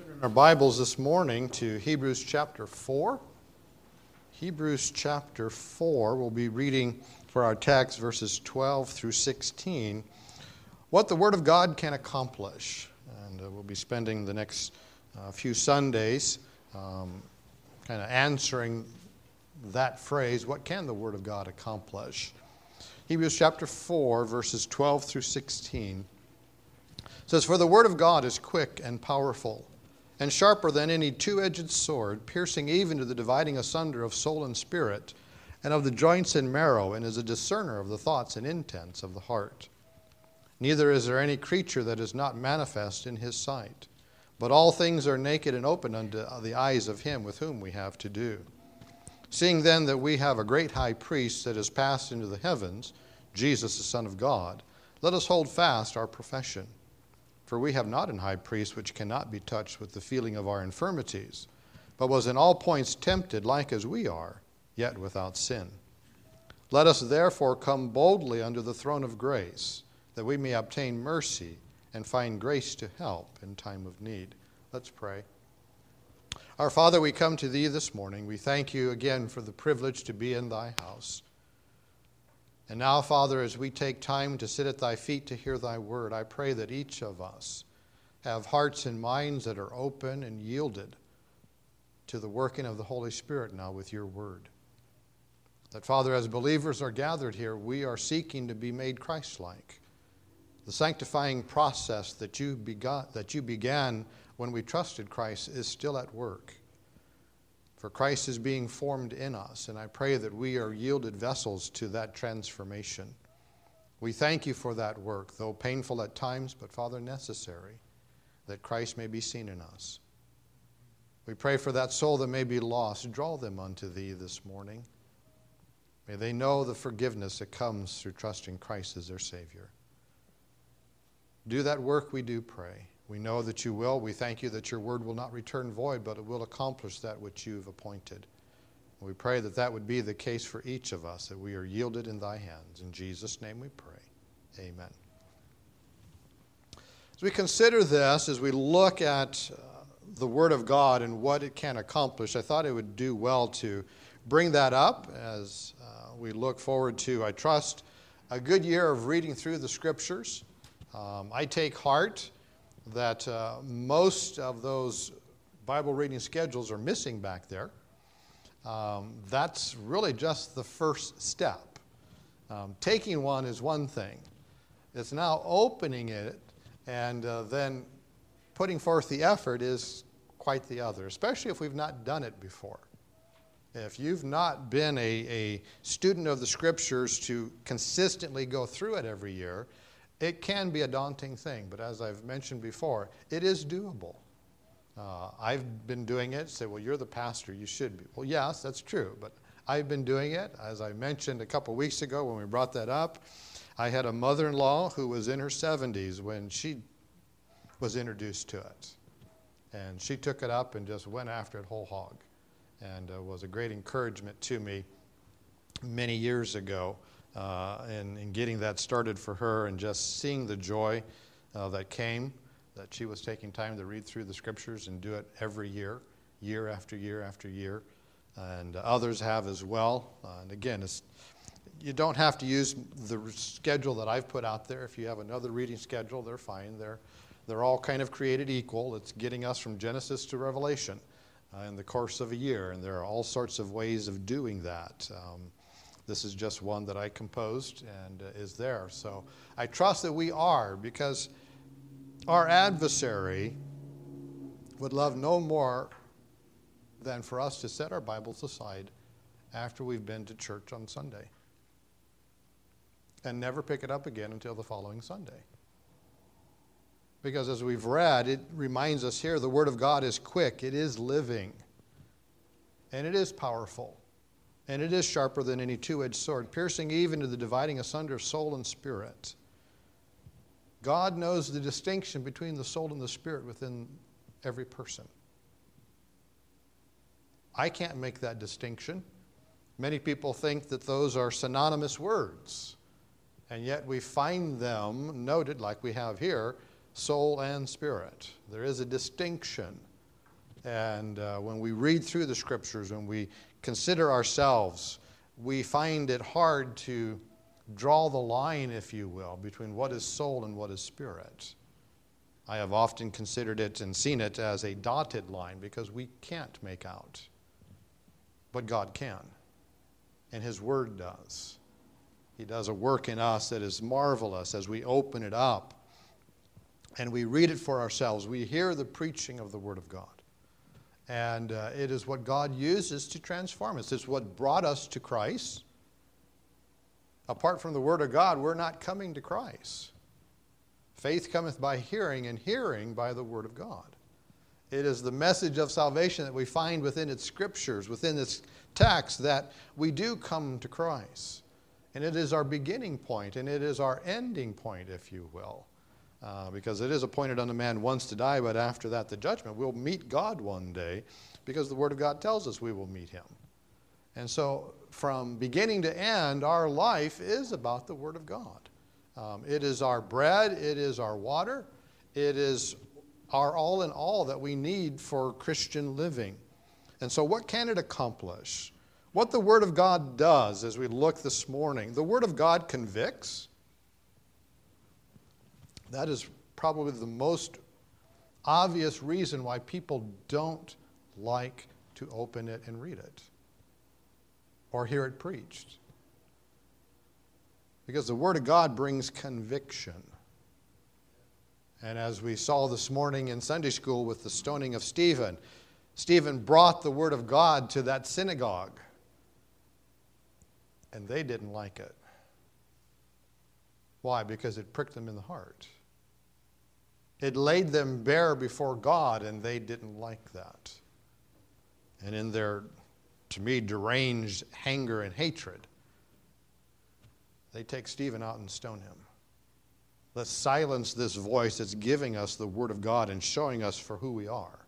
Turn in our Bibles this morning to Hebrews chapter 4. Hebrews chapter 4, we'll be reading for our text verses 12 through 16. What the Word of God can accomplish. And uh, we'll be spending the next uh, few Sundays um, kind of answering that phrase what can the Word of God accomplish? Hebrews chapter 4, verses 12 through 16 says, For the Word of God is quick and powerful and sharper than any two edged sword, piercing even to the dividing asunder of soul and spirit, and of the joints and marrow, and is a discerner of the thoughts and intents of the heart. Neither is there any creature that is not manifest in his sight, but all things are naked and open unto the eyes of him with whom we have to do. Seeing then that we have a great high priest that has passed into the heavens, Jesus the Son of God, let us hold fast our profession. For we have not an high priest which cannot be touched with the feeling of our infirmities, but was in all points tempted like as we are, yet without sin. Let us therefore come boldly under the throne of grace, that we may obtain mercy and find grace to help in time of need. Let's pray. Our Father, we come to Thee this morning. We thank You again for the privilege to be in Thy house. And now, Father, as we take time to sit at thy feet to hear thy word, I pray that each of us have hearts and minds that are open and yielded to the working of the Holy Spirit now with your word. That, Father, as believers are gathered here, we are seeking to be made Christ like. The sanctifying process that you, begot, that you began when we trusted Christ is still at work. For Christ is being formed in us, and I pray that we are yielded vessels to that transformation. We thank you for that work, though painful at times, but Father, necessary, that Christ may be seen in us. We pray for that soul that may be lost. Draw them unto thee this morning. May they know the forgiveness that comes through trusting Christ as their Savior. Do that work, we do pray. We know that you will. We thank you that your word will not return void, but it will accomplish that which you've appointed. We pray that that would be the case for each of us, that we are yielded in thy hands. In Jesus' name we pray. Amen. As we consider this, as we look at uh, the Word of God and what it can accomplish, I thought it would do well to bring that up as uh, we look forward to, I trust, a good year of reading through the Scriptures. Um, I take heart that uh, most of those Bible reading schedules are missing back there. Um, that's really just the first step. Um, taking one is one thing, it's now opening it and uh, then putting forth the effort is quite the other, especially if we've not done it before. If you've not been a, a student of the scriptures to consistently go through it every year, it can be a daunting thing, but as I've mentioned before, it is doable. Uh, I've been doing it. Say, well, you're the pastor, you should be. Well, yes, that's true, but I've been doing it. As I mentioned a couple weeks ago when we brought that up, I had a mother in law who was in her 70s when she was introduced to it. And she took it up and just went after it whole hog and uh, was a great encouragement to me many years ago uh, in getting that started for her and just seeing the joy uh, that came, that she was taking time to read through the scriptures and do it every year, year after year after year. And others have as well. Uh, and again, you don't have to use the schedule that I've put out there. If you have another reading schedule, they're fine. They're, they're all kind of created equal. It's getting us from Genesis to Revelation uh, in the course of a year, and there are all sorts of ways of doing that. Um, this is just one that I composed and uh, is there. So I trust that we are because our adversary would love no more than for us to set our Bibles aside after we've been to church on Sunday and never pick it up again until the following Sunday. Because as we've read, it reminds us here the Word of God is quick, it is living, and it is powerful and it is sharper than any two edged sword, piercing even to the dividing asunder of soul and spirit. God knows the distinction between the soul and the spirit within every person. I can't make that distinction. Many people think that those are synonymous words, and yet we find them noted, like we have here, soul and spirit. There is a distinction And uh, when we read through the scriptures, when we consider ourselves, we find it hard to draw the line, if you will, between what is soul and what is spirit. I have often considered it and seen it as a dotted line because we can't make out. But God can, and His Word does. He does a work in us that is marvelous as we open it up and we read it for ourselves. We hear the preaching of the Word of God. And uh, it is what God uses to transform us. It's what brought us to Christ. Apart from the Word of God, we're not coming to Christ. Faith cometh by hearing, and hearing by the Word of God. It is the message of salvation that we find within its scriptures, within its text, that we do come to Christ. And it is our beginning point, and it is our ending point, if you will. Uh, because it is appointed unto man once to die, but after that the judgment. We'll meet God one day because the Word of God tells us we will meet Him. And so, from beginning to end, our life is about the Word of God. Um, it is our bread, it is our water, it is our all in all that we need for Christian living. And so, what can it accomplish? What the Word of God does as we look this morning, the Word of God convicts. That is probably the most obvious reason why people don't like to open it and read it or hear it preached. Because the Word of God brings conviction. And as we saw this morning in Sunday school with the stoning of Stephen, Stephen brought the Word of God to that synagogue, and they didn't like it. Why? Because it pricked them in the heart. It laid them bare before God, and they didn't like that. And in their, to me, deranged anger and hatred, they take Stephen out and stone him. Let's silence this voice that's giving us the Word of God and showing us for who we are.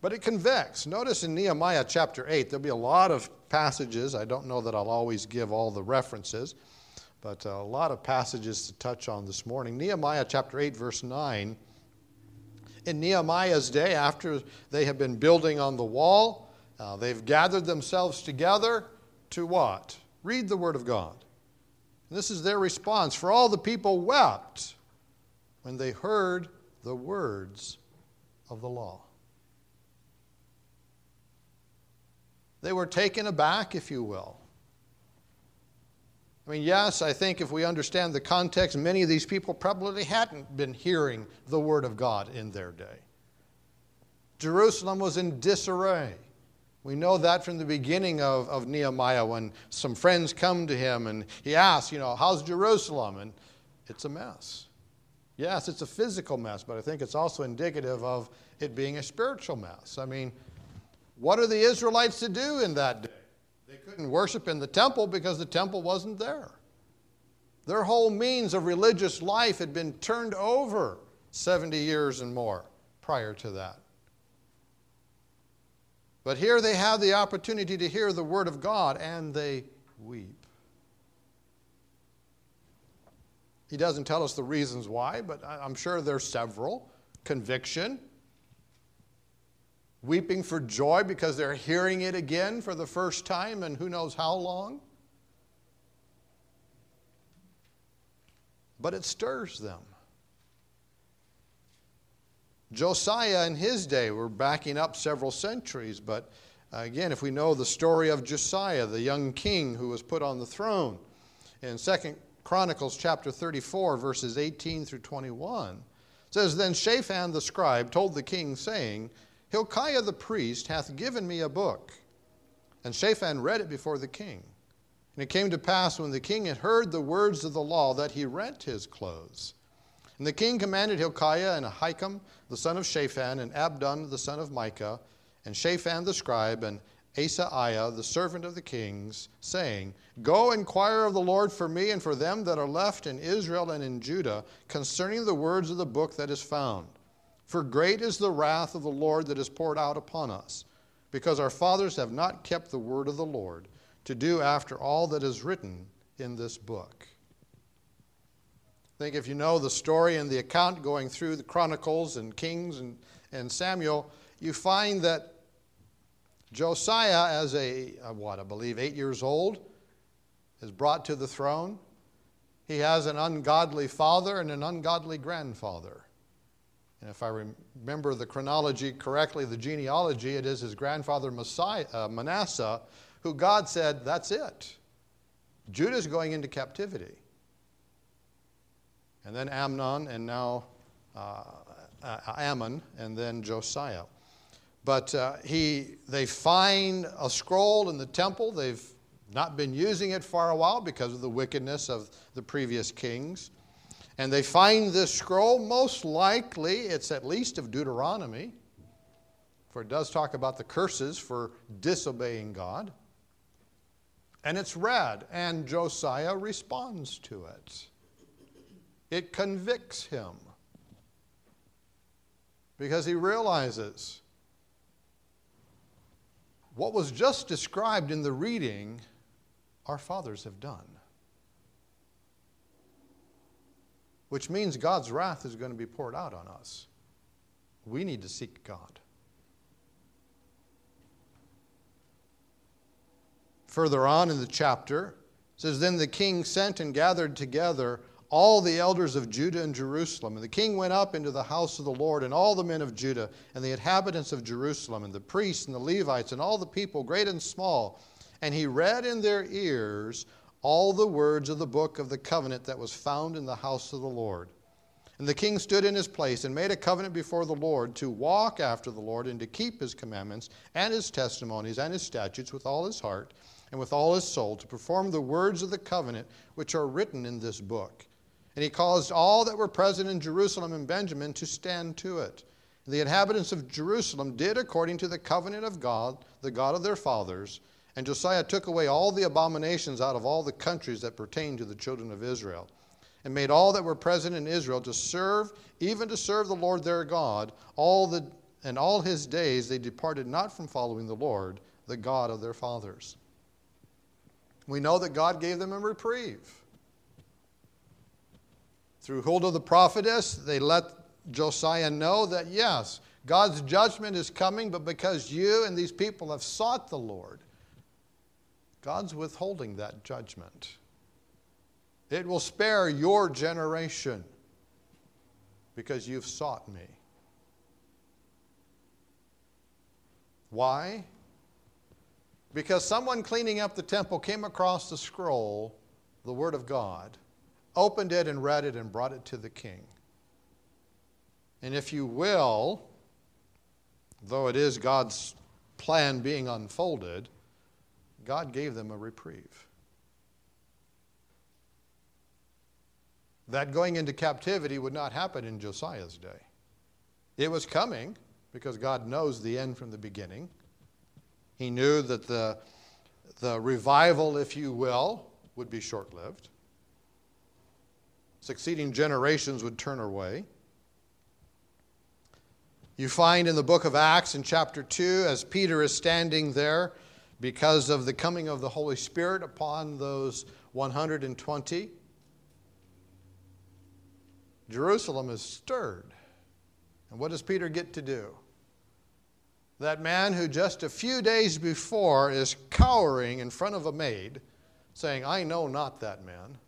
But it convicts. Notice in Nehemiah chapter 8, there'll be a lot of passages. I don't know that I'll always give all the references but a lot of passages to touch on this morning. Nehemiah chapter 8, verse 9. In Nehemiah's day, after they have been building on the wall, uh, they've gathered themselves together to what? Read the Word of God. And this is their response. For all the people wept when they heard the words of the law. They were taken aback, if you will. I mean, yes, I think if we understand the context, many of these people probably hadn't been hearing the Word of God in their day. Jerusalem was in disarray. We know that from the beginning of, of Nehemiah when some friends come to him and he asks, you know, how's Jerusalem? And it's a mess. Yes, it's a physical mess, but I think it's also indicative of it being a spiritual mess. I mean, what are the Israelites to do in that day? Couldn't worship in the temple because the temple wasn't there. Their whole means of religious life had been turned over 70 years and more prior to that. But here they have the opportunity to hear the Word of God and they weep. He doesn't tell us the reasons why, but I'm sure there's several conviction, weeping for joy because they're hearing it again for the first time and who knows how long. But it stirs them. Josiah in his day, we're backing up several centuries, but again, if we know the story of Josiah, the young king who was put on the throne, in Second Chronicles chapter 34, verses 18 through 21, says, Then Shaphan the scribe told the king, saying, Hilkiah the priest hath given me a book. And Shaphan read it before the king. And it came to pass when the king had heard the words of the law that he rent his clothes. And the king commanded Hilkiah and Ahikam the son of Shaphan, and Abdon the son of Micah, and Shaphan the scribe, and Asaiah the servant of the kings, saying, Go inquire of the Lord for me and for them that are left in Israel and in Judah concerning the words of the book that is found. For great is the wrath of the Lord that is poured out upon us, because our fathers have not kept the word of the Lord, to do after all that is written in this book. I think if you know the story and the account going through the Chronicles and Kings and, and Samuel, you find that Josiah, as a, what, I believe, eight years old, is brought to the throne. He has an ungodly father and an ungodly grandfather. And if I remember the chronology correctly, the genealogy, it is his grandfather Messiah, uh, Manasseh who God said, That's it. Judah's going into captivity. And then Amnon, and now uh, uh, Ammon, and then Josiah. But uh, he, they find a scroll in the temple. They've not been using it for a while because of the wickedness of the previous kings. And they find this scroll, most likely it's at least of Deuteronomy, for it does talk about the curses for disobeying God. And it's read, and Josiah responds to it. It convicts him because he realizes what was just described in the reading, our fathers have done. Which means God's wrath is going to be poured out on us. We need to seek God. Further on in the chapter, says, Then the king sent and gathered together all the elders of Judah and Jerusalem. And the king went up into the house of the Lord, and all the men of Judah, and the inhabitants of Jerusalem, and the priests and the Levites, and all the people, great and small. And he read in their ears all the words of the book of the covenant that was found in the house of the Lord. And the king stood in his place and made a covenant before the Lord to walk after the Lord and to keep his commandments and his testimonies and his statutes with all his heart and with all his soul, to perform the words of the covenant which are written in this book. And he caused all that were present in Jerusalem and Benjamin to stand to it. And the inhabitants of Jerusalem did according to the covenant of God, the God of their fathers. And Josiah took away all the abominations out of all the countries that pertained to the children of Israel, and made all that were present in Israel to serve, even to serve the Lord their God. All the, and all his days they departed not from following the Lord, the God of their fathers. We know that God gave them a reprieve. Through Huldah the prophetess, they let Josiah know that yes, God's judgment is coming, but because you and these people have sought the Lord, God's withholding that judgment. It will spare your generation because you've sought me. Why? Because someone cleaning up the temple came across the scroll, the Word of God opened it and read it and brought it to the king. And if you will, though it is God's plan being unfolded, God gave them a reprieve. That going into captivity would not happen in Josiah's day. It was coming because God knows the end from the beginning. He knew that the, the revival, if you will, would be short lived. Succeeding generations would turn away. You find in the book of Acts in chapter 2, as Peter is standing there because of the coming of the Holy Spirit upon those 120, Jerusalem is stirred. And what does Peter get to do? That man who just a few days before is cowering in front of a maid, saying, I know not that man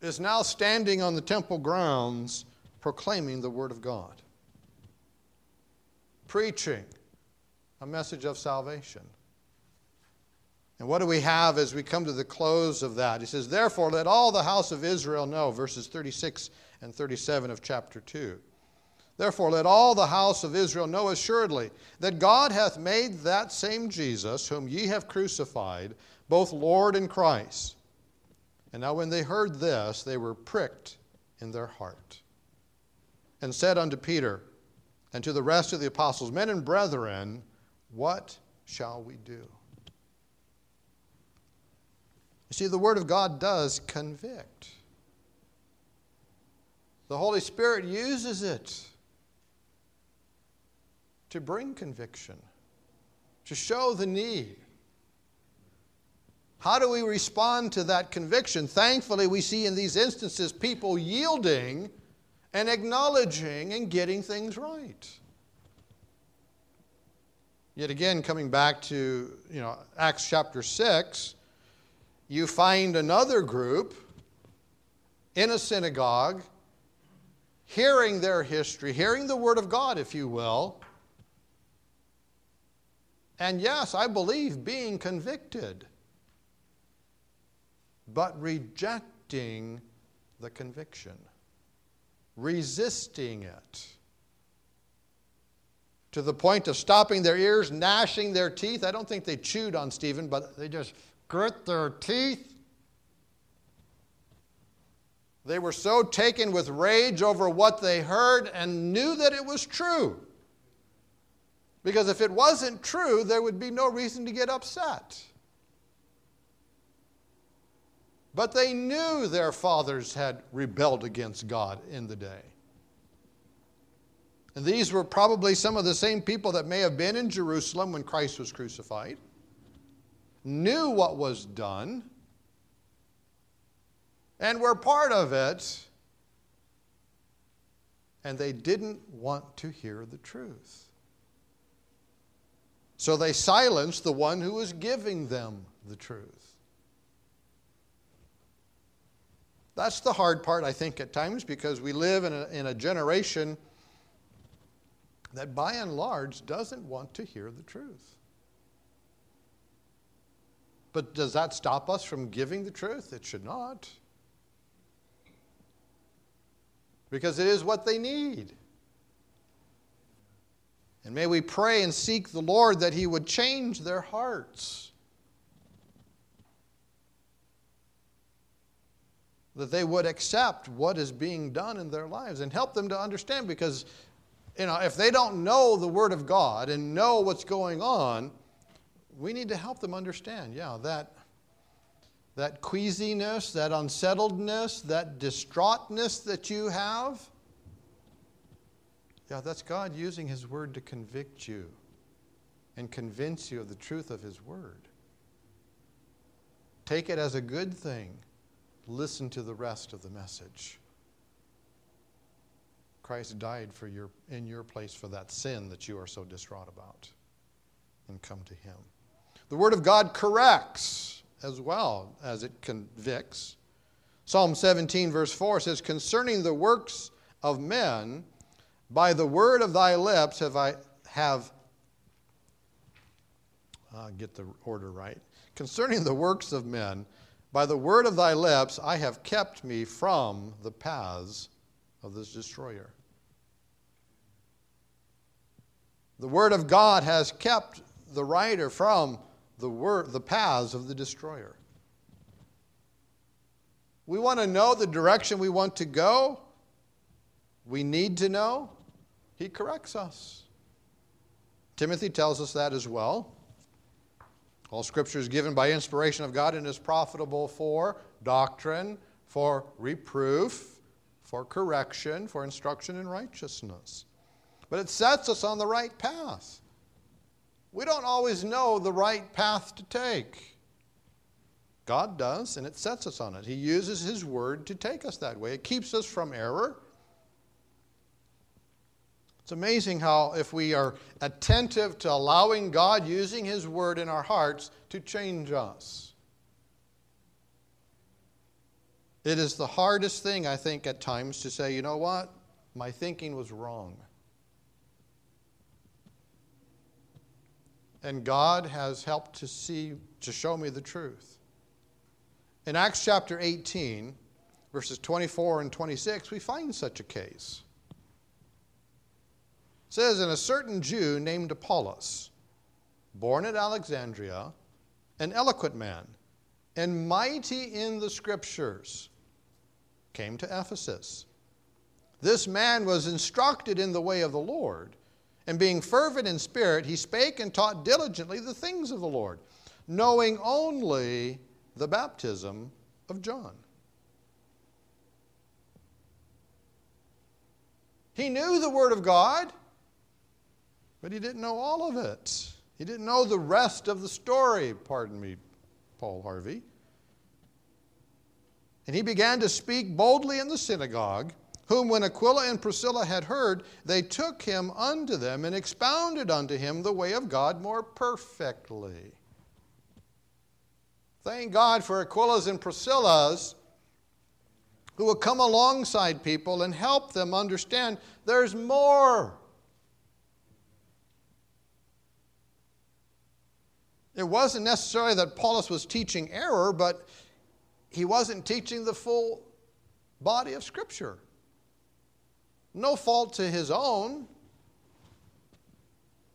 is now standing on the temple grounds proclaiming the Word of God, preaching a message of salvation. And what do we have as we come to the close of that? He says, Therefore, let all the house of Israel know, verses 36 and 37 of chapter 2. Therefore, let all the house of Israel know assuredly that God hath made that same Jesus, whom ye have crucified, both Lord and Christ. And now, when they heard this, they were pricked in their heart and said unto Peter and to the rest of the apostles, Men and brethren, what shall we do? You see, the Word of God does convict. The Holy Spirit uses it to bring conviction, to show the need, how do we respond to that conviction? Thankfully, we see in these instances people yielding and acknowledging and getting things right. Yet again, coming back to you know, Acts chapter 6, you find another group in a synagogue hearing their history, hearing the Word of God, if you will. And yes, I believe being convicted, but rejecting the conviction, resisting it to the point of stopping their ears, gnashing their teeth. I don't think they chewed on Stephen, but they just grit their teeth. They were so taken with rage over what they heard and knew that it was true. Because if it wasn't true, there would be no reason to get upset. But they knew their fathers had rebelled against God in the day. And these were probably some of the same people that may have been in Jerusalem when Christ was crucified, knew what was done, and were part of it, and they didn't want to hear the truth. So they silenced the one who was giving them the truth. That's the hard part, I think, at times, because we live in a, in a generation that by and large doesn't want to hear the truth. But does that stop us from giving the truth? It should not. Because it is what they need. And may we pray and seek the Lord that He would change their hearts. That they would accept what is being done in their lives and help them to understand because you know, if they don't know the Word of God and know what's going on, we need to help them understand, yeah, that, that queasiness, that unsettledness, that distraughtness that you have, yeah, that's God using His Word to convict you and convince you of the truth of His Word. Take it as a good thing. Listen to the rest of the message. Christ died for your, in your place for that sin that you are so distraught about. And come to Him. The Word of God corrects as well as it convicts. Psalm 17, verse 4 says, Concerning the works of men, by the word of thy lips have I have uh, get the order right. Concerning the works of men, by the word of thy lips I have kept me from the paths of this destroyer. The Word of God has kept the writer from the, word, the paths of the destroyer. We want to know the direction we want to go. We need to know. He corrects us. Timothy tells us that as well. All scripture is given by inspiration of God and is profitable for doctrine, for reproof, for correction, for instruction in righteousness but it sets us on the right path. We don't always know the right path to take. God does, and it sets us on it. He uses His Word to take us that way. It keeps us from error. It's amazing how, if we are attentive to allowing God using His Word in our hearts to change us, it is the hardest thing, I think, at times to say, you know what? My thinking was wrong. And God has helped to see, to show me the truth. In Acts chapter 18, verses 24 and 26, we find such a case. It says, And a certain Jew named Apollos, born at Alexandria, an eloquent man, and mighty in the scriptures, came to Ephesus. This man was instructed in the way of the Lord and being fervent in spirit, he spake and taught diligently the things of the Lord, knowing only the baptism of John. He knew the Word of God, but he didn't know all of it. He didn't know the rest of the story, pardon me, Paul Harvey. And he began to speak boldly in the synagogue whom when Aquila and Priscilla had heard, they took him unto them and expounded unto him the way of God more perfectly. Thank God for Aquila's and Priscilla's who will come alongside people and help them understand there's more. It wasn't necessarily that Apollos was teaching error, but he wasn't teaching the full body of Scripture. No fault to his own.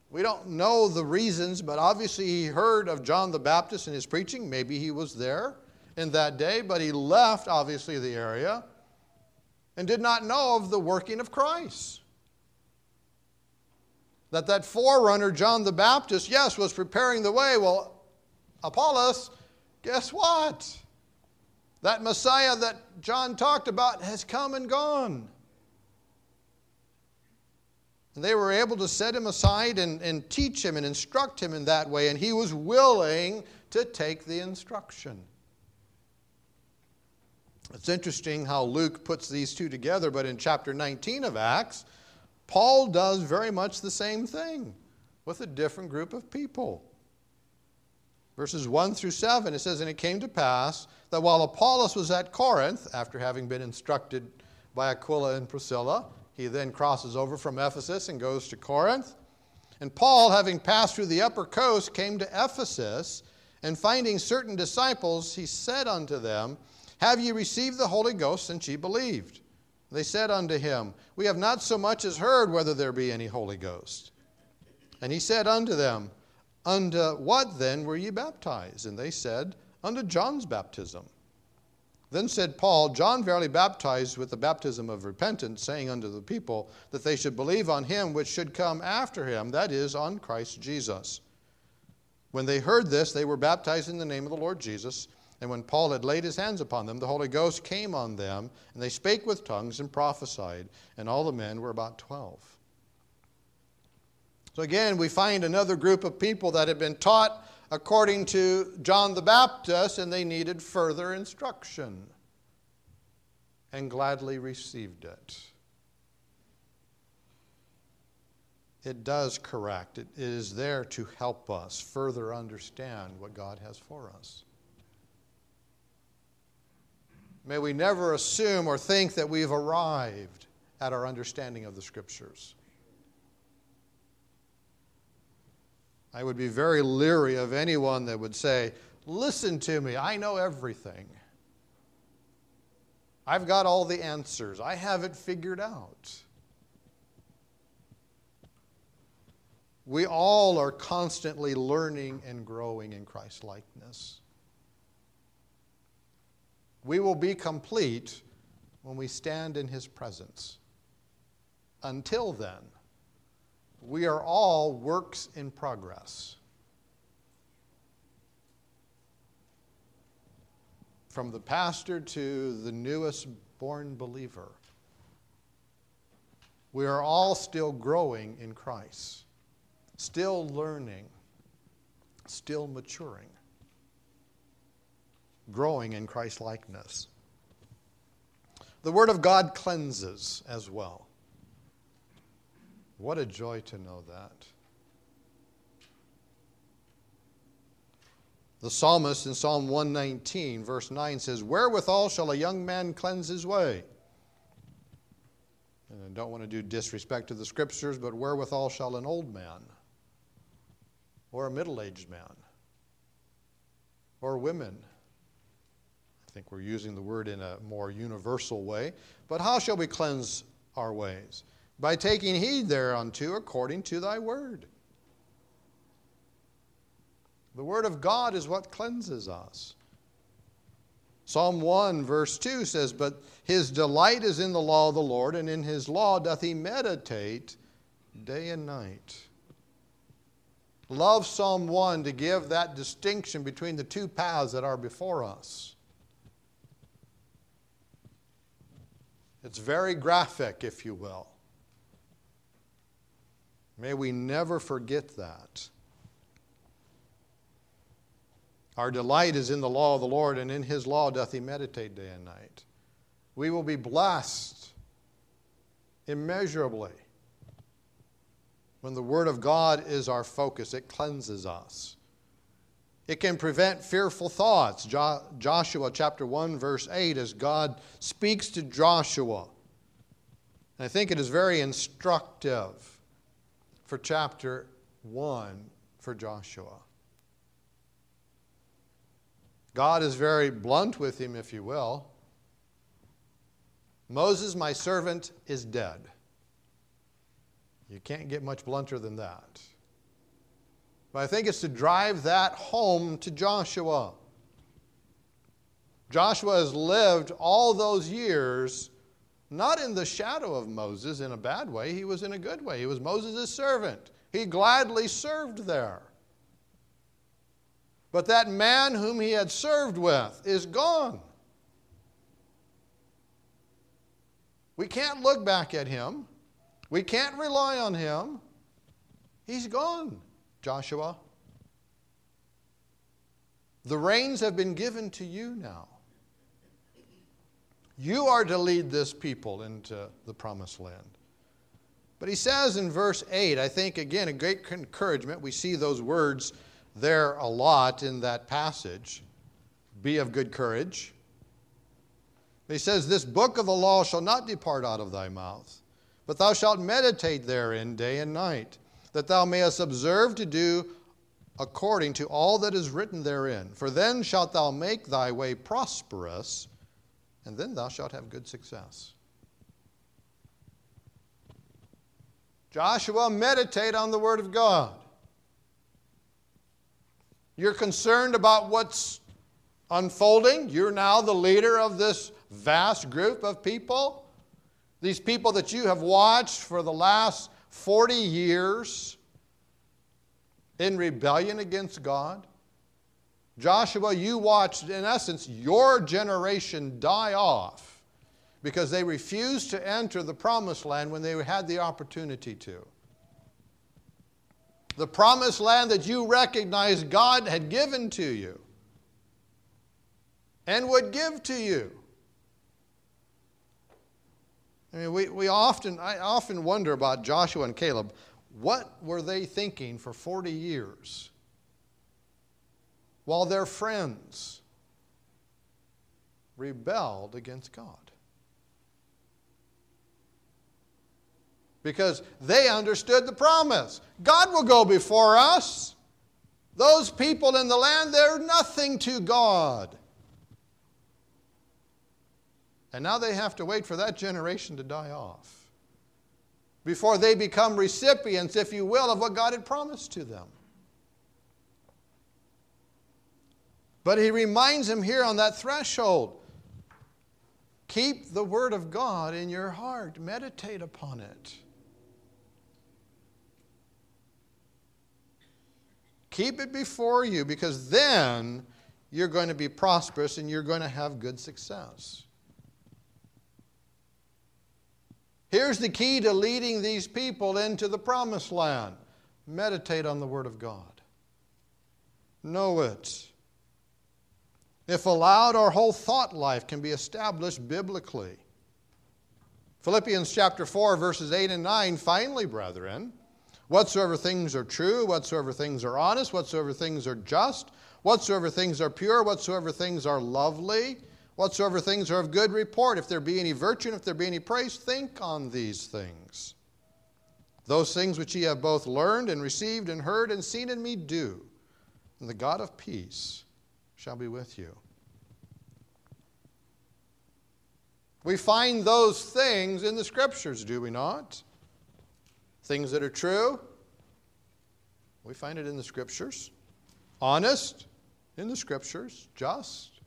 We don't know the reasons, but obviously he heard of John the Baptist and his preaching. Maybe he was there in that day, but he left, obviously, the area and did not know of the working of Christ. That that forerunner, John the Baptist, yes, was preparing the way. Well, Apollos, guess what? That Messiah that John talked about has come and gone. And they were able to set him aside and, and teach him and instruct him in that way, and he was willing to take the instruction. It's interesting how Luke puts these two together, but in chapter 19 of Acts, Paul does very much the same thing with a different group of people. Verses 1 through 7, it says, And it came to pass that while Apollos was at Corinth, after having been instructed by Aquila and Priscilla, he then crosses over from Ephesus and goes to Corinth. And Paul, having passed through the upper coast, came to Ephesus, and finding certain disciples, he said unto them, have ye received the Holy Ghost since ye believed? They said unto him, We have not so much as heard whether there be any Holy Ghost. And he said unto them, Unto what then were ye baptized? And they said, Unto John's baptism. Then said Paul, John verily baptized with the baptism of repentance, saying unto the people that they should believe on him which should come after him, that is, on Christ Jesus. When they heard this, they were baptized in the name of the Lord Jesus. And when Paul had laid his hands upon them, the Holy Ghost came on them, and they spake with tongues and prophesied. And all the men were about 12. So again, we find another group of people that had been taught according to John the Baptist, and they needed further instruction and gladly received it. It does correct, it is there to help us further understand what God has for us. May we never assume or think that we've arrived at our understanding of the Scriptures. I would be very leery of anyone that would say, Listen to me, I know everything. I've got all the answers, I have it figured out. We all are constantly learning and growing in Christ likeness. We will be complete when we stand in His presence. Until then, we are all works in progress. From the pastor to the newest born believer, we are all still growing in Christ, still learning, still maturing growing in Christ likeness. The Word of God cleanses as well. What a joy to know that. The psalmist in Psalm 119, verse 9 says, Wherewithal shall a young man cleanse his way? And I don't want to do disrespect to the scriptures, but wherewithal shall an old man, or a middle aged man, or women I think we're using the word in a more universal way. But how shall we cleanse our ways? By taking heed thereunto according to thy word. The word of God is what cleanses us. Psalm 1, verse 2 says, But his delight is in the law of the Lord, and in his law doth he meditate day and night. Love Psalm 1 to give that distinction between the two paths that are before us. It's very graphic, if you will. May we never forget that. Our delight is in the law of the Lord, and in his law doth he meditate day and night. We will be blessed immeasurably. When the Word of God is our focus, it cleanses us. It can prevent fearful thoughts. Jo- Joshua chapter 1, verse 8, as God speaks to Joshua. And I think it is very instructive for chapter 1 for Joshua. God is very blunt with him, if you will. Moses, my servant, is dead. You can't get much blunter than that. But I think it's to drive that home to Joshua. Joshua has lived all those years not in the shadow of Moses in a bad way, he was in a good way. He was Moses' servant. He gladly served there. But that man whom he had served with is gone. We can't look back at him. We can't rely on him. He's gone, Joshua. The reins have been given to you now. You are to lead this people into the promised land. But he says in verse 8, I think again, a great encouragement. We see those words there a lot in that passage be of good courage. He says, This book of the law shall not depart out of thy mouth, but thou shalt meditate therein day and night, that thou mayest observe to do according to all that is written therein. For then shalt thou make thy way prosperous, and then thou shalt have good success. Joshua, meditate on the Word of God. You're concerned about what's unfolding. You're now the leader of this vast group of people. These people that you have watched for the last 40 years in rebellion against God. Joshua, you watched, in essence, your generation die off because they refused to enter the promised land when they had the opportunity to. The promised land that you recognized God had given to you and would give to you. I mean, we, we often, I often wonder about Joshua and Caleb. What were they thinking for 40 years? While their friends rebelled against God. Because they understood the promise God will go before us. Those people in the land, they're nothing to God. And now they have to wait for that generation to die off before they become recipients, if you will, of what God had promised to them. But he reminds him here on that threshold keep the word of God in your heart, meditate upon it. Keep it before you because then you're going to be prosperous and you're going to have good success. Here's the key to leading these people into the promised land meditate on the Word of God, know it. If allowed, our whole thought life can be established biblically. Philippians chapter 4, verses 8 and 9 finally, brethren, whatsoever things are true, whatsoever things are honest, whatsoever things are just, whatsoever things are pure, whatsoever things are lovely, whatsoever things are of good report, if there be any virtue and if there be any praise, think on these things. Those things which ye have both learned and received and heard and seen in me do, and the God of peace shall be with you. We find those things in the scriptures, do we not? Things that are true, we find it in the scriptures. Honest, in the scriptures. Just.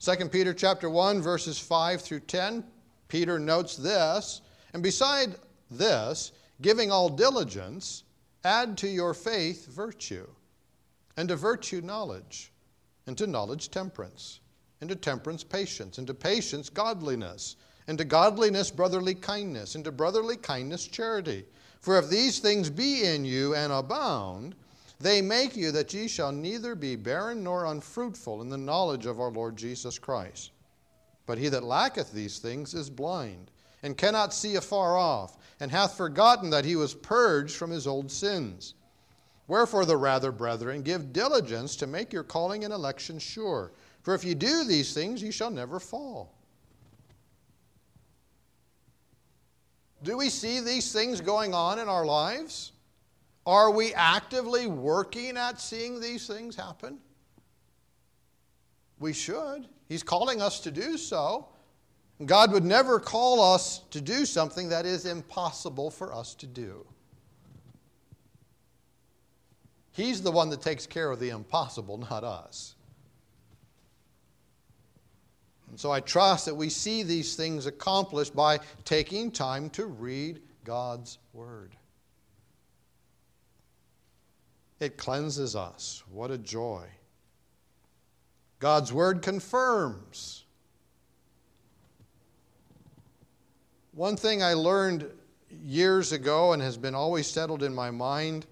2 Peter chapter 1 verses 5 through 10, Peter notes this, and beside this, giving all diligence, add to your faith virtue and to virtue, knowledge, and to knowledge, temperance, and to temperance, patience, and to patience, godliness, and to godliness, brotherly kindness, and to brotherly kindness, charity. For if these things be in you and abound, they make you that ye shall neither be barren nor unfruitful in the knowledge of our Lord Jesus Christ. But he that lacketh these things is blind, and cannot see afar off, and hath forgotten that he was purged from his old sins. Wherefore, the rather, brethren, give diligence to make your calling and election sure. For if you do these things, you shall never fall. Do we see these things going on in our lives? Are we actively working at seeing these things happen? We should. He's calling us to do so. God would never call us to do something that is impossible for us to do. He's the one that takes care of the impossible, not us. And so I trust that we see these things accomplished by taking time to read God's Word. It cleanses us. What a joy. God's Word confirms. One thing I learned years ago and has been always settled in my mind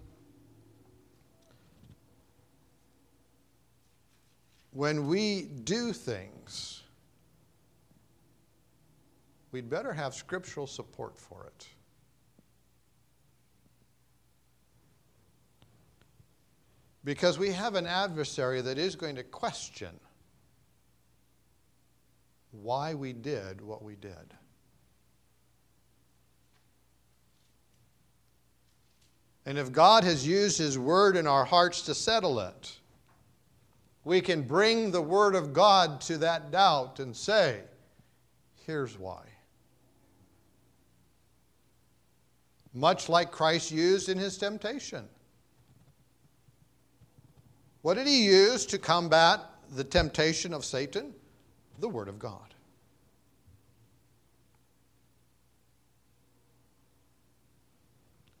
when we do things, we'd better have scriptural support for it. Because we have an adversary that is going to question why we did what we did. And if God has used His Word in our hearts to settle it, we can bring the Word of God to that doubt and say, here's why. much like Christ used in his temptation. What did he use to combat the temptation of Satan? The Word of God.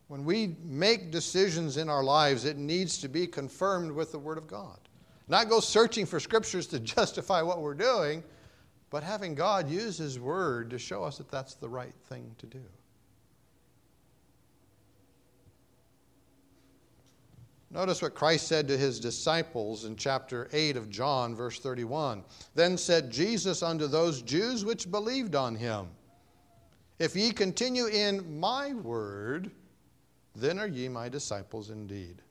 When we make decisions in our lives, it needs to be confirmed with the Word of God. Not go searching for scriptures to justify what we're doing, but having God use His Word to show us that that's the right thing to do. Notice what Christ said to his disciples in chapter 8 of John, verse 31. Then said Jesus unto those Jews which believed on him, If ye continue in my word, then are ye my disciples indeed.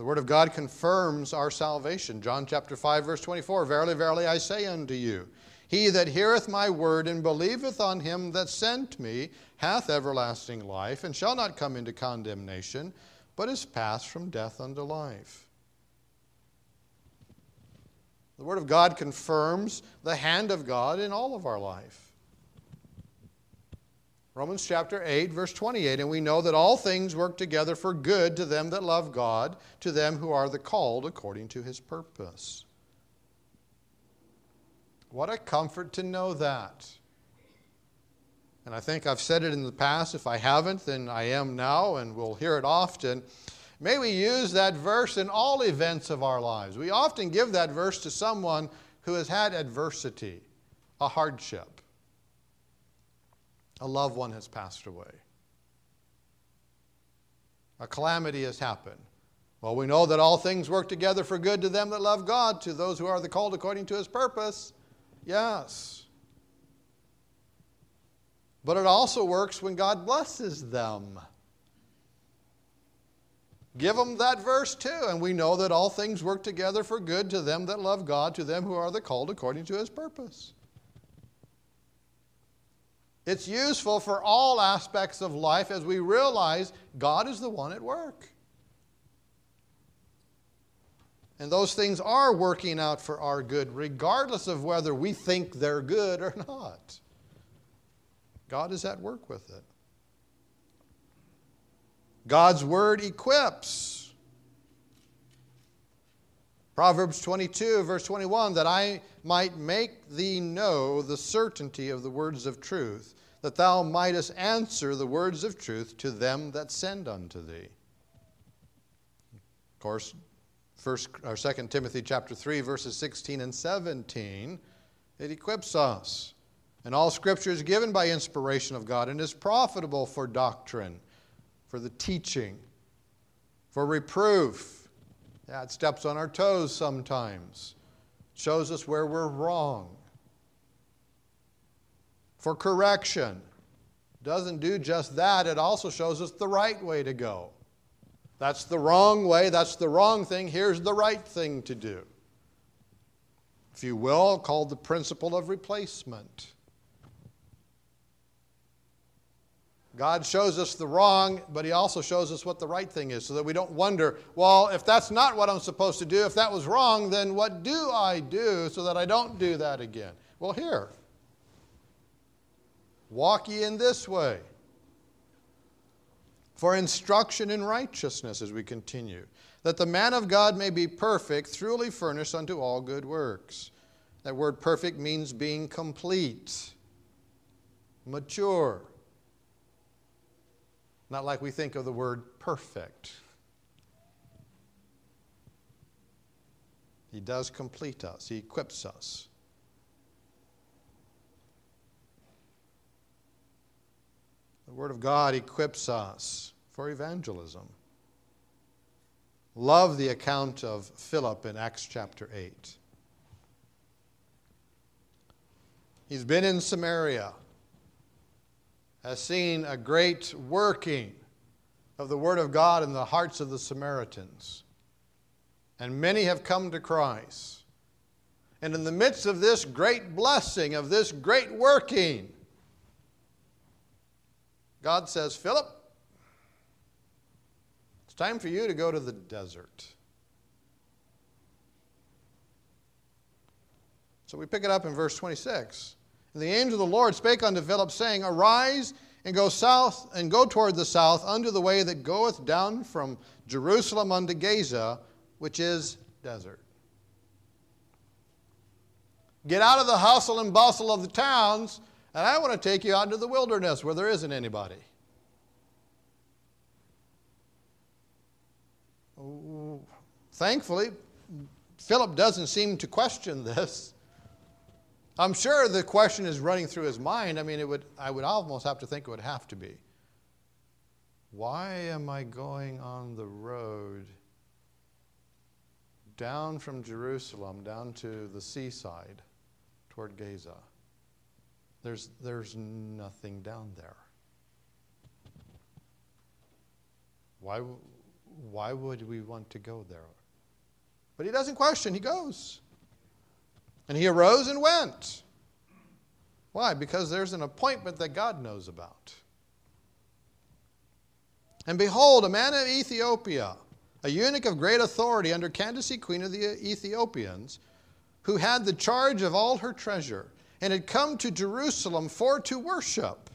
The word of God confirms our salvation. John chapter 5, verse 24 Verily, verily, I say unto you, he that heareth my word and believeth on him that sent me hath everlasting life, and shall not come into condemnation, but is passed from death unto life. The Word of God confirms the hand of God in all of our life. Romans chapter 8, verse 28, and we know that all things work together for good to them that love God, to them who are the called according to his purpose. What a comfort to know that. And I think I've said it in the past. If I haven't, then I am now, and we'll hear it often. May we use that verse in all events of our lives. We often give that verse to someone who has had adversity, a hardship. A loved one has passed away. A calamity has happened. Well, we know that all things work together for good to them that love God, to those who are the called according to his purpose. Yes. But it also works when God blesses them. Give them that verse too, and we know that all things work together for good to them that love God, to them who are the called according to his purpose. It's useful for all aspects of life as we realize God is the one at work. And those things are working out for our good, regardless of whether we think they're good or not. God is at work with it. God's word equips. Proverbs 22, verse 21 that I might make thee know the certainty of the words of truth, that thou mightest answer the words of truth to them that send unto thee. Of course, First or Second Timothy chapter 3 verses 16 and 17 it equips us. And all scripture is given by inspiration of God and is profitable for doctrine for the teaching for reproof. It steps on our toes sometimes. Shows us where we're wrong for correction. Doesn't do just that, it also shows us the right way to go. That's the wrong way, that's the wrong thing, here's the right thing to do. If you will, called the principle of replacement. God shows us the wrong, but He also shows us what the right thing is so that we don't wonder, well, if that's not what I'm supposed to do, if that was wrong, then what do I do so that I don't do that again? Well, here. Walk ye in this way for instruction in righteousness as we continue, that the man of God may be perfect, truly furnished unto all good works. That word perfect means being complete, mature not like we think of the word perfect. He does complete us, He equips us. The Word of God equips us for evangelism. Love the account of Philip in Acts chapter 8. He's been in Samaria has seen a great working of the Word of God in the hearts of the Samaritans. And many have come to Christ. And in the midst of this great blessing, of this great working, God says, Philip, it's time for you to go to the desert. So we pick it up in verse 26. And the angel of the Lord spake unto Philip, saying, Arise and go south and go toward the south unto the way that goeth down from Jerusalem unto Gaza, which is desert. Get out of the hustle and bustle of the towns, and I want to take you out into the wilderness where there isn't anybody. Thankfully, Philip doesn't seem to question this. I'm sure the question is running through his mind. I mean, it would, I would almost have to think it would have to be. Why am I going on the road down from Jerusalem down to the seaside toward Gaza? There's, there's nothing down there. Why, why would we want to go there? But he doesn't question, he goes. And he arose and went. Why? Because there's an appointment that God knows about. And behold, a man of Ethiopia, a eunuch of great authority under Candace, queen of the Ethiopians, who had the charge of all her treasure, and had come to Jerusalem for to worship,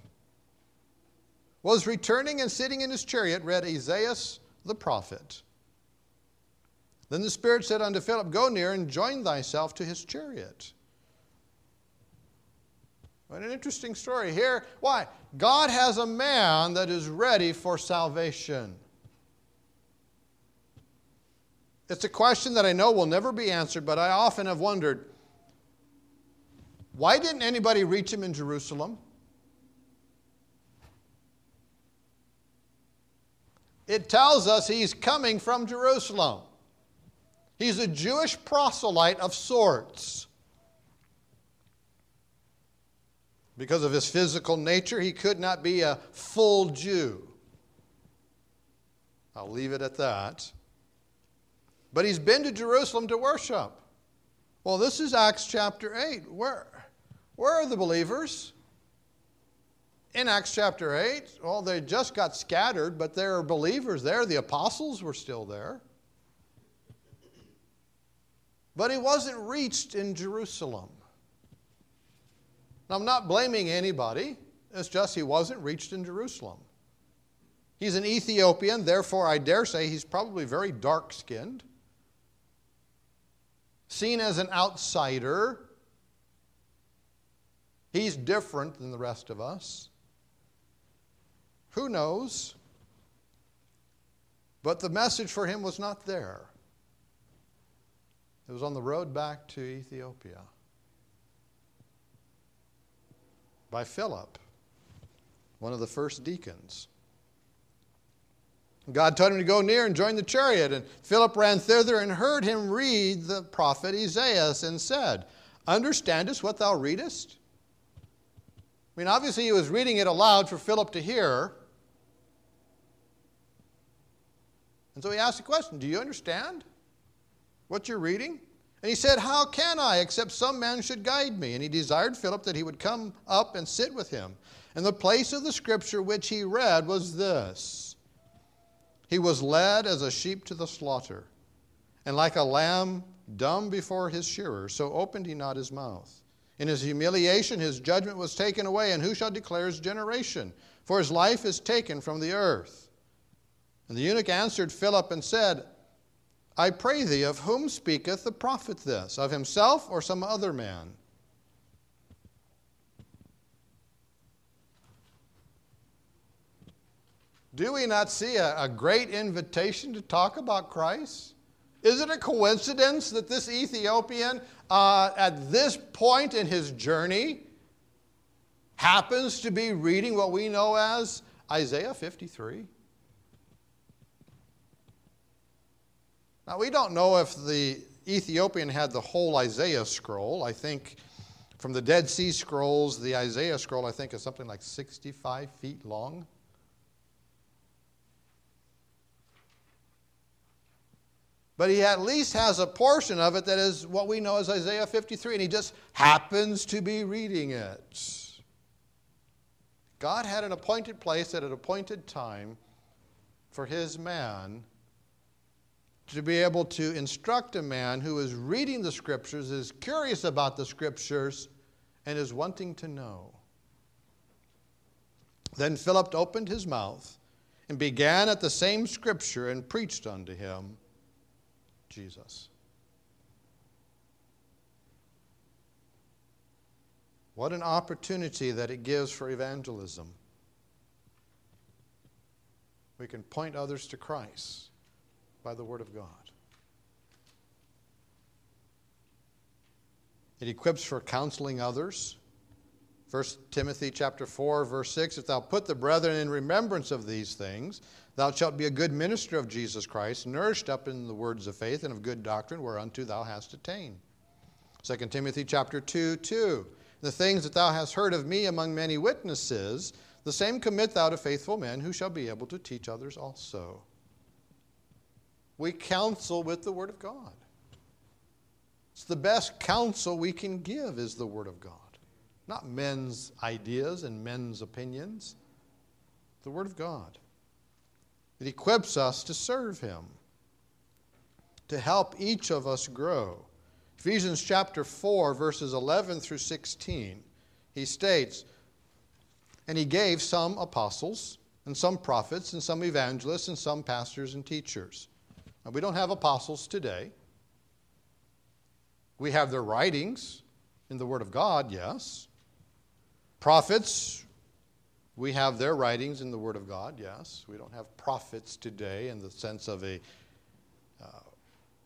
was returning and sitting in his chariot, read Isaiah the prophet. Then the Spirit said unto Philip, Go near and join thyself to his chariot. What an interesting story here. Why? God has a man that is ready for salvation. It's a question that I know will never be answered, but I often have wondered why didn't anybody reach him in Jerusalem? It tells us he's coming from Jerusalem. He's a Jewish proselyte of sorts. Because of his physical nature, he could not be a full Jew. I'll leave it at that. But he's been to Jerusalem to worship. Well, this is Acts chapter 8. Where, where are the believers? In Acts chapter 8, well, they just got scattered, but there are believers there. The apostles were still there. But he wasn't reached in Jerusalem. Now, I'm not blaming anybody, it's just he wasn't reached in Jerusalem. He's an Ethiopian, therefore, I dare say he's probably very dark skinned, seen as an outsider. He's different than the rest of us. Who knows? But the message for him was not there. It was on the road back to Ethiopia by Philip, one of the first deacons. God told him to go near and join the chariot, and Philip ran thither and heard him read the prophet Isaiah and said, Understandest what thou readest? I mean, obviously, he was reading it aloud for Philip to hear. And so he asked the question Do you understand what you're reading? And he said, How can I, except some man should guide me? And he desired Philip that he would come up and sit with him. And the place of the scripture which he read was this He was led as a sheep to the slaughter, and like a lamb dumb before his shearer, so opened he not his mouth. In his humiliation, his judgment was taken away, and who shall declare his generation? For his life is taken from the earth. And the eunuch answered Philip and said, I pray thee, of whom speaketh the prophet this? Of himself or some other man? Do we not see a, a, great invitation to talk about Christ? Is it a coincidence that this Ethiopian, uh, at this point in his journey, happens to be reading what we know as Isaiah 53? Now, we don't know if the Ethiopian had the whole Isaiah scroll. I think from the Dead Sea Scrolls, the Isaiah scroll, I think, is something like 65 feet long. But he at least has a portion of it that is what we know as Isaiah 53, and he just happens to be reading it. God had an appointed place at an appointed time for his man to be able to instruct a man who is reading the scriptures, is curious about the scriptures, and is wanting to know. Then Philip opened his mouth and began at the same scripture and preached unto him Jesus. What an opportunity that it gives for evangelism. We can point others to Christ by the Word of God. It equips for counseling others. 1 Timothy chapter 4 verse 6 if thou put the brethren in remembrance of these things thou shalt be a good minister of Jesus Christ nourished up in the words of faith and of good doctrine whereunto thou hast attained 2 Timothy chapter 2 2 the things that thou hast heard of me among many witnesses the same commit thou to faithful men who shall be able to teach others also we counsel with the Word of God. It's the best counsel we can give is the Word of God. Not men's ideas and men's opinions. The Word of God. It equips us to serve Him, to help each of us grow. Ephesians chapter 4, verses 11 through 16, he states, And he gave some apostles, and some prophets, and some evangelists, and some pastors and teachers now, we don't have apostles today. We have their writings in the Word of God, yes. Prophets, we have their writings in the Word of God, yes. We don't have prophets today in the sense of a uh,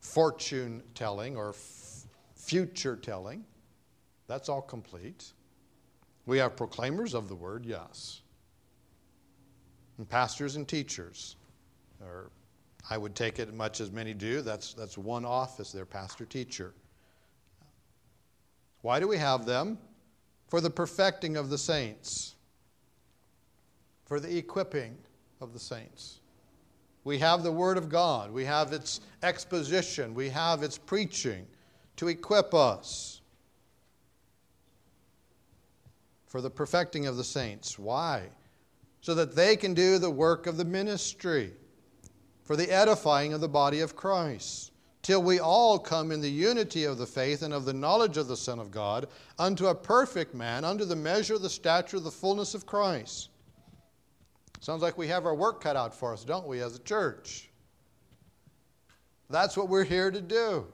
fortune telling or f- future telling. That's all complete. We have proclaimers of the Word, yes. And pastors and teachers, or I would take it much as many do. That's, that's one office, their pastor teacher. Why do we have them? For the perfecting of the saints, for the equipping of the saints. We have the Word of God, we have its exposition, we have its preaching to equip us for the perfecting of the saints. Why? So that they can do the work of the ministry for the edifying of the body of Christ, till we all come in the unity of the faith and of the knowledge of the Son of God, unto a perfect man, unto the measure of the stature of the fullness of Christ. Sounds like we have our work cut out for us, don't we, as a church? That's what we're here to do.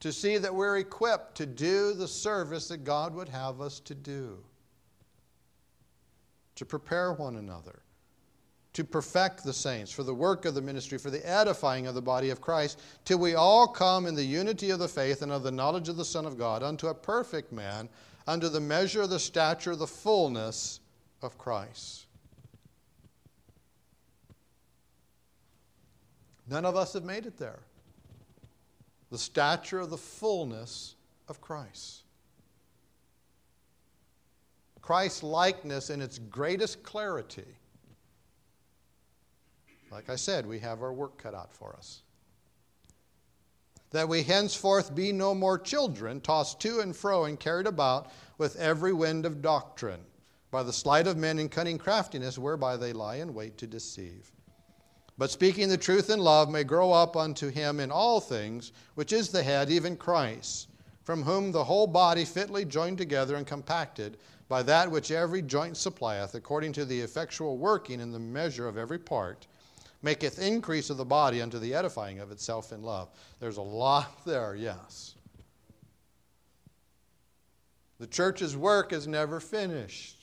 To see that we're equipped to do the service that God would have us to do. To prepare one another to perfect the saints, for the work of the ministry, for the edifying of the body of Christ, till we all come in the unity of the faith and of the knowledge of the Son of God, unto a perfect man, unto the measure of the stature the fullness of Christ. None of us have made it there. The stature of the fullness of Christ. Christ's likeness in its greatest clarity, like I said, we have our work cut out for us. That we henceforth be no more children, tossed to and fro and carried about with every wind of doctrine, by the sleight of men and cunning craftiness whereby they lie in wait to deceive. But speaking the truth in love may grow up unto him in all things, which is the head, even Christ, from whom the whole body fitly joined together and compacted by that which every joint supplieth, according to the effectual working in the measure of every part maketh increase of the body unto the edifying of itself in love. There's a lot there, yes. The church's work is never finished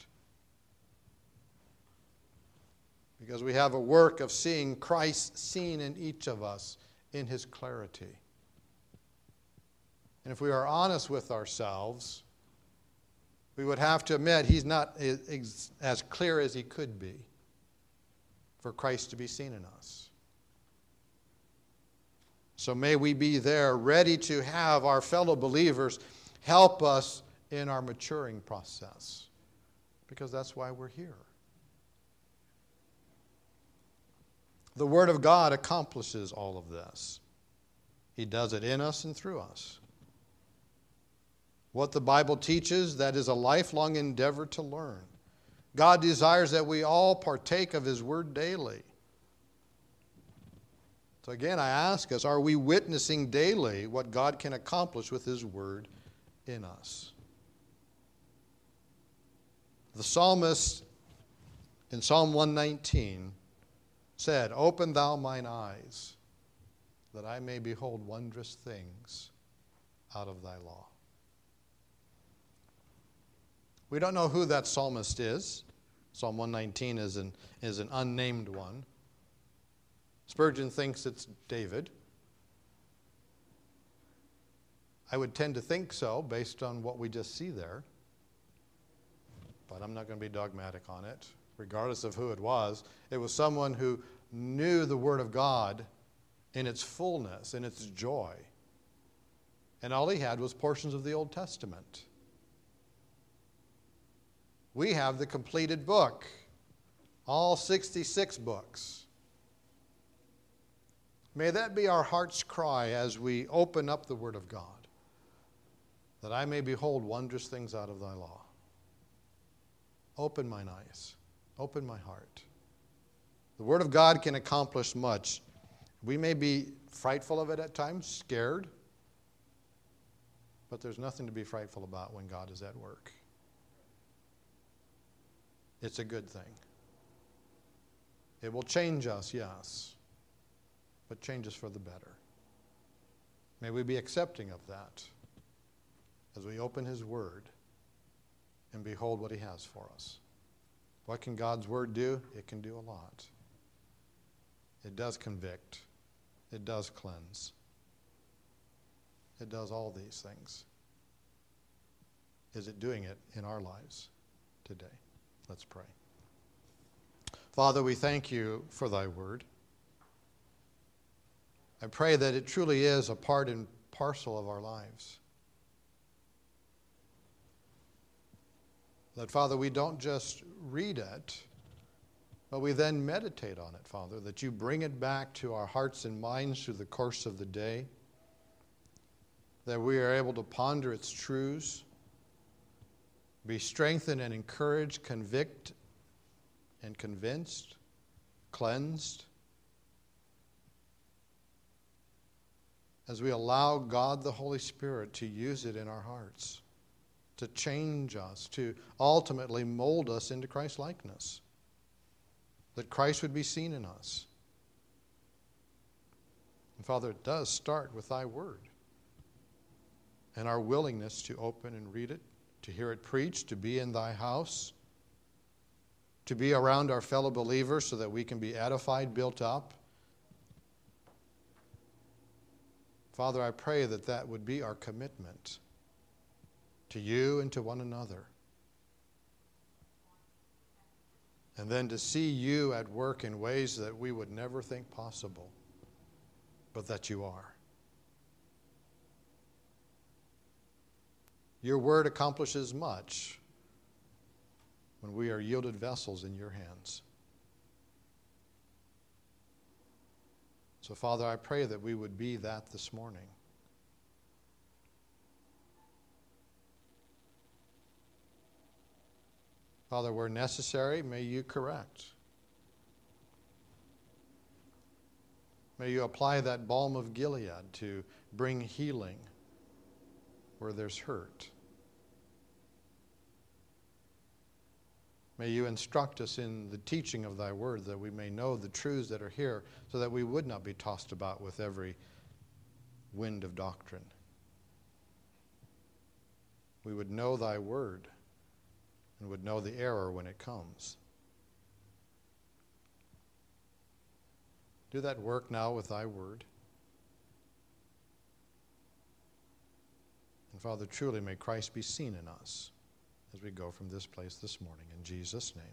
because we have a work of seeing Christ seen in each of us in his clarity. And if we are honest with ourselves, we would have to admit he's not as clear as he could be for Christ to be seen in us. So may we be there ready to have our fellow believers help us in our maturing process because that's why we're here. The Word of God accomplishes all of this. He does it in us and through us. What the Bible teaches, that is a lifelong endeavor to learn. God desires that we all partake of His Word daily. So, again, I ask us are we witnessing daily what God can accomplish with His Word in us? The psalmist in Psalm 119 said, Open thou mine eyes, that I may behold wondrous things out of thy law. We don't know who that psalmist is. Psalm 119 is an, is an unnamed one. Spurgeon thinks it's David. I would tend to think so based on what we just see there. But I'm not going to be dogmatic on it, regardless of who it was. It was someone who knew the Word of God in its fullness, in its joy. And all he had was portions of the Old Testament we have the completed book, all 66 books. May that be our heart's cry as we open up the Word of God, that I may behold wondrous things out of thy law. Open mine eyes, open my heart. The Word of God can accomplish much. We may be frightful of it at times, scared, but there's nothing to be frightful about when God is at work. It's a good thing. It will change us, yes, but change us for the better. May we be accepting of that as we open His Word and behold what He has for us. What can God's Word do? It can do a lot. It does convict, it does cleanse, it does all these things. Is it doing it in our lives today? Let's pray. Father, we thank you for thy word. I pray that it truly is a part and parcel of our lives. That, Father, we don't just read it, but we then meditate on it, Father, that you bring it back to our hearts and minds through the course of the day, that we are able to ponder its truths be strengthened and encouraged, convict and convinced, cleansed. As we allow God the Holy Spirit to use it in our hearts, to change us, to ultimately mold us into Christ likeness, that Christ would be seen in us. And Father, it does start with Thy Word and our willingness to open and read it to hear it preached, to be in thy house, to be around our fellow believers so that we can be edified, built up. Father, I pray that that would be our commitment to you and to one another. And then to see you at work in ways that we would never think possible, but that you are. Your word accomplishes much. when we are yielded vessels in your hands. So, Father, I pray that we would be that this morning. Father, where necessary, may you correct. May you apply that balm of Gilead to bring healing where there's hurt. May you instruct us in the teaching of thy word that we may know the truths that are here so that we would not be tossed about with every wind of doctrine. We would know thy word and would know the error when it comes. Do that work now with thy word. And Father, truly may Christ be seen in us as we go from this place this morning. In Jesus' name.